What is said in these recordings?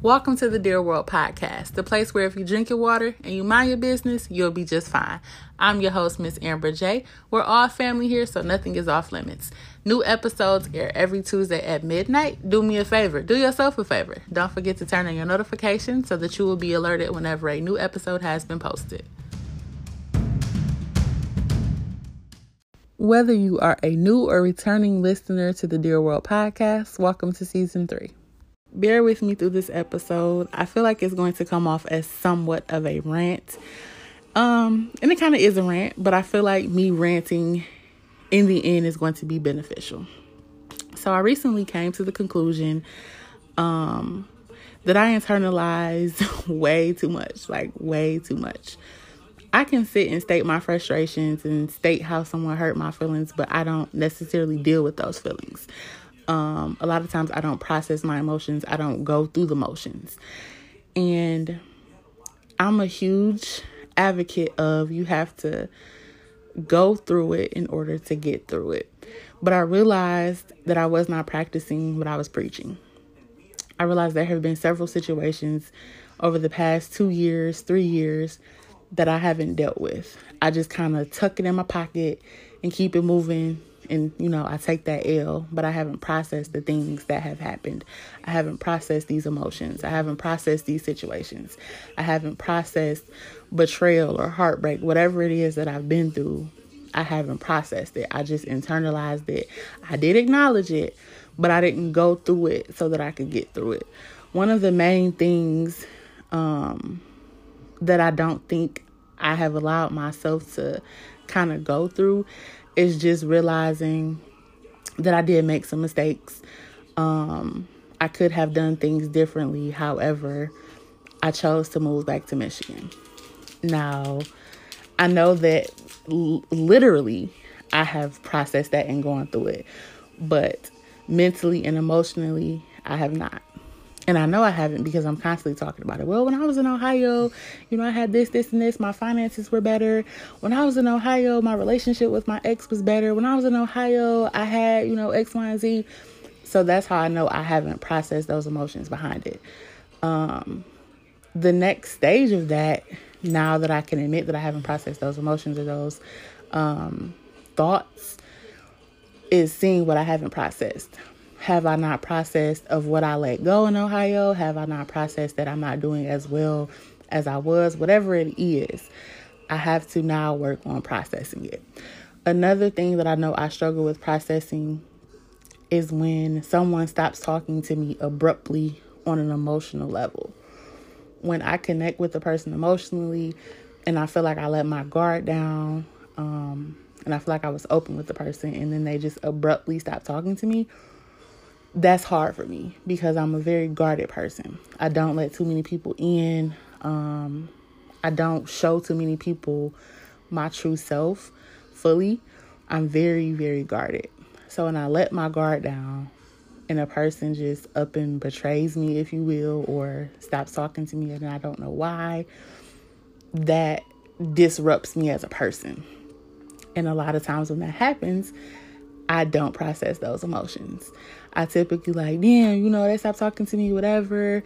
Welcome to the Dear World Podcast, the place where if you drink your water and you mind your business, you'll be just fine. I'm your host, Miss Amber J. We're all family here, so nothing is off limits. New episodes air every Tuesday at midnight. Do me a favor, do yourself a favor. Don't forget to turn on your notifications so that you will be alerted whenever a new episode has been posted. Whether you are a new or returning listener to the Dear World Podcast, welcome to season three bear with me through this episode. I feel like it's going to come off as somewhat of a rant. Um, and it kind of is a rant, but I feel like me ranting in the end is going to be beneficial. So I recently came to the conclusion um that I internalize way too much, like way too much. I can sit and state my frustrations and state how someone hurt my feelings, but I don't necessarily deal with those feelings. Um, a lot of times I don't process my emotions, I don't go through the motions. And I'm a huge advocate of you have to go through it in order to get through it. But I realized that I was not practicing what I was preaching. I realized there have been several situations over the past two years, three years that I haven't dealt with. I just kind of tuck it in my pocket and keep it moving and you know, I take that ill, but I haven't processed the things that have happened. I haven't processed these emotions. I haven't processed these situations. I haven't processed betrayal or heartbreak, whatever it is that I've been through. I haven't processed it. I just internalized it. I did acknowledge it, but I didn't go through it so that I could get through it. One of the main things um, that I don't think I have allowed myself to kind of go through is just realizing that I did make some mistakes. Um, I could have done things differently. However, I chose to move back to Michigan. Now, I know that l- literally I have processed that and gone through it, but mentally and emotionally, I have not. And I know I haven't because I'm constantly talking about it. Well, when I was in Ohio, you know, I had this, this, and this. My finances were better. When I was in Ohio, my relationship with my ex was better. When I was in Ohio, I had, you know, X, Y, and Z. So that's how I know I haven't processed those emotions behind it. Um, the next stage of that, now that I can admit that I haven't processed those emotions or those um, thoughts, is seeing what I haven't processed have I not processed of what I let go in Ohio? Have I not processed that I'm not doing as well as I was? Whatever it is, I have to now work on processing it. Another thing that I know I struggle with processing is when someone stops talking to me abruptly on an emotional level. When I connect with the person emotionally and I feel like I let my guard down, um, and I feel like I was open with the person, and then they just abruptly stop talking to me that's hard for me because I'm a very guarded person. I don't let too many people in. Um, I don't show too many people my true self fully. I'm very, very guarded. So when I let my guard down and a person just up and betrays me, if you will, or stops talking to me and I don't know why, that disrupts me as a person. And a lot of times when that happens, I don't process those emotions. I typically like, damn, you know, they stop talking to me, whatever.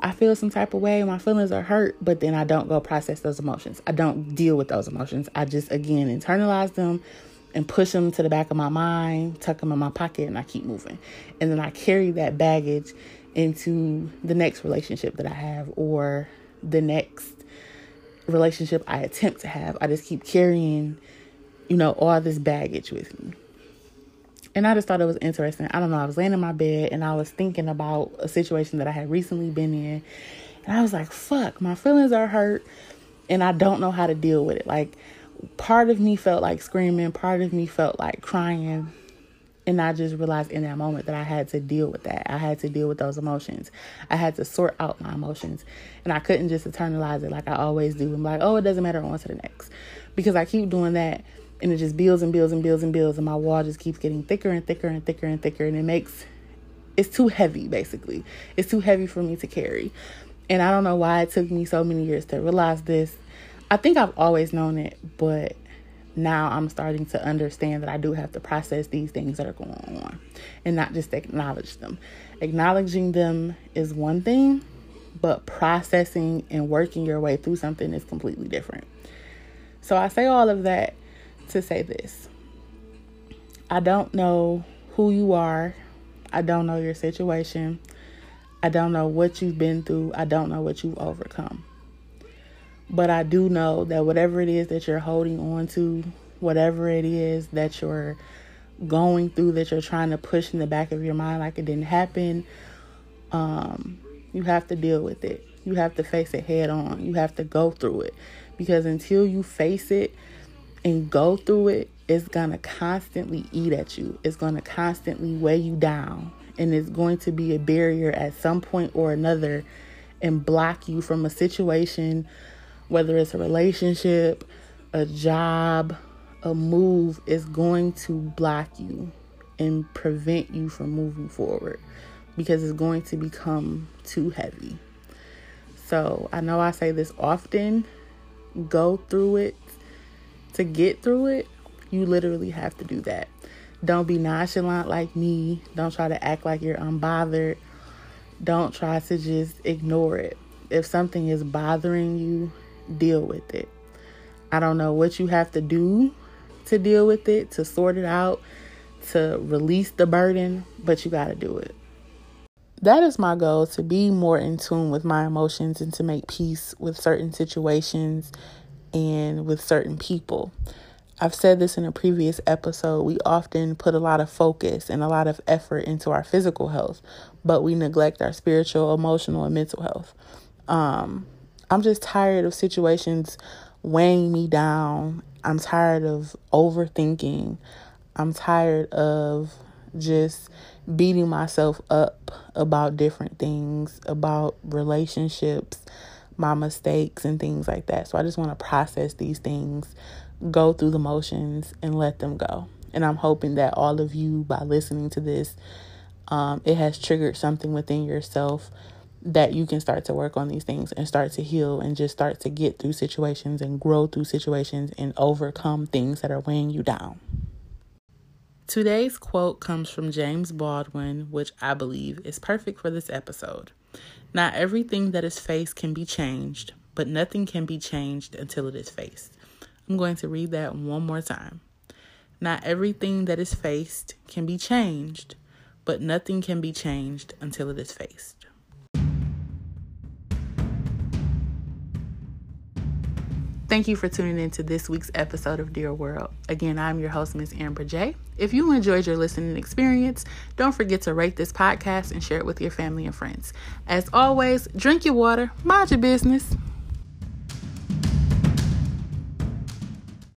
I feel some type of way, my feelings are hurt, but then I don't go process those emotions. I don't deal with those emotions. I just again internalize them and push them to the back of my mind, tuck them in my pocket, and I keep moving. And then I carry that baggage into the next relationship that I have or the next relationship I attempt to have. I just keep carrying, you know, all this baggage with me. And I just thought it was interesting. I don't know. I was laying in my bed and I was thinking about a situation that I had recently been in. And I was like, fuck, my feelings are hurt and I don't know how to deal with it. Like, part of me felt like screaming, part of me felt like crying. And I just realized in that moment that I had to deal with that. I had to deal with those emotions. I had to sort out my emotions. And I couldn't just internalize it like I always do and like, oh, it doesn't matter, on to the next. Because I keep doing that and it just builds and builds and builds and builds and my wall just keeps getting thicker and thicker and thicker and thicker and it makes it's too heavy basically. It's too heavy for me to carry. And i don't know why it took me so many years to realize this. I think i've always known it but now i'm starting to understand that i do have to process these things that are going on and not just acknowledge them. Acknowledging them is one thing but processing and working your way through something is completely different. So I say all of that to say this. I don't know who you are. I don't know your situation. I don't know what you've been through. I don't know what you've overcome. But I do know that whatever it is that you're holding on to, whatever it is that you're going through, that you're trying to push in the back of your mind like it didn't happen, um, you have to deal with it. You have to face it head on. You have to go through it. Because until you face it and go through it, it's going to constantly eat at you. It's going to constantly weigh you down. And it's going to be a barrier at some point or another and block you from a situation, whether it's a relationship, a job, a move, is going to block you and prevent you from moving forward because it's going to become too heavy. So I know I say this often go through it to get through it. You literally have to do that. Don't be nonchalant like me. Don't try to act like you're unbothered. Don't try to just ignore it. If something is bothering you, deal with it. I don't know what you have to do to deal with it, to sort it out, to release the burden, but you got to do it that is my goal to be more in tune with my emotions and to make peace with certain situations and with certain people. I've said this in a previous episode. We often put a lot of focus and a lot of effort into our physical health, but we neglect our spiritual, emotional, and mental health. Um, I'm just tired of situations weighing me down. I'm tired of overthinking. I'm tired of just beating myself up about different things, about relationships, my mistakes, and things like that. So I just want to process these things, go through the motions, and let them go. And I'm hoping that all of you, by listening to this, um, it has triggered something within yourself that you can start to work on these things and start to heal and just start to get through situations and grow through situations and overcome things that are weighing you down. Today's quote comes from James Baldwin, which I believe is perfect for this episode. Not everything that is faced can be changed, but nothing can be changed until it is faced. I'm going to read that one more time. Not everything that is faced can be changed, but nothing can be changed until it is faced. Thank you for tuning in to this week's episode of Dear World. Again, I'm your host, Miss Amber J. If you enjoyed your listening experience, don't forget to rate this podcast and share it with your family and friends. As always, drink your water, mind your business.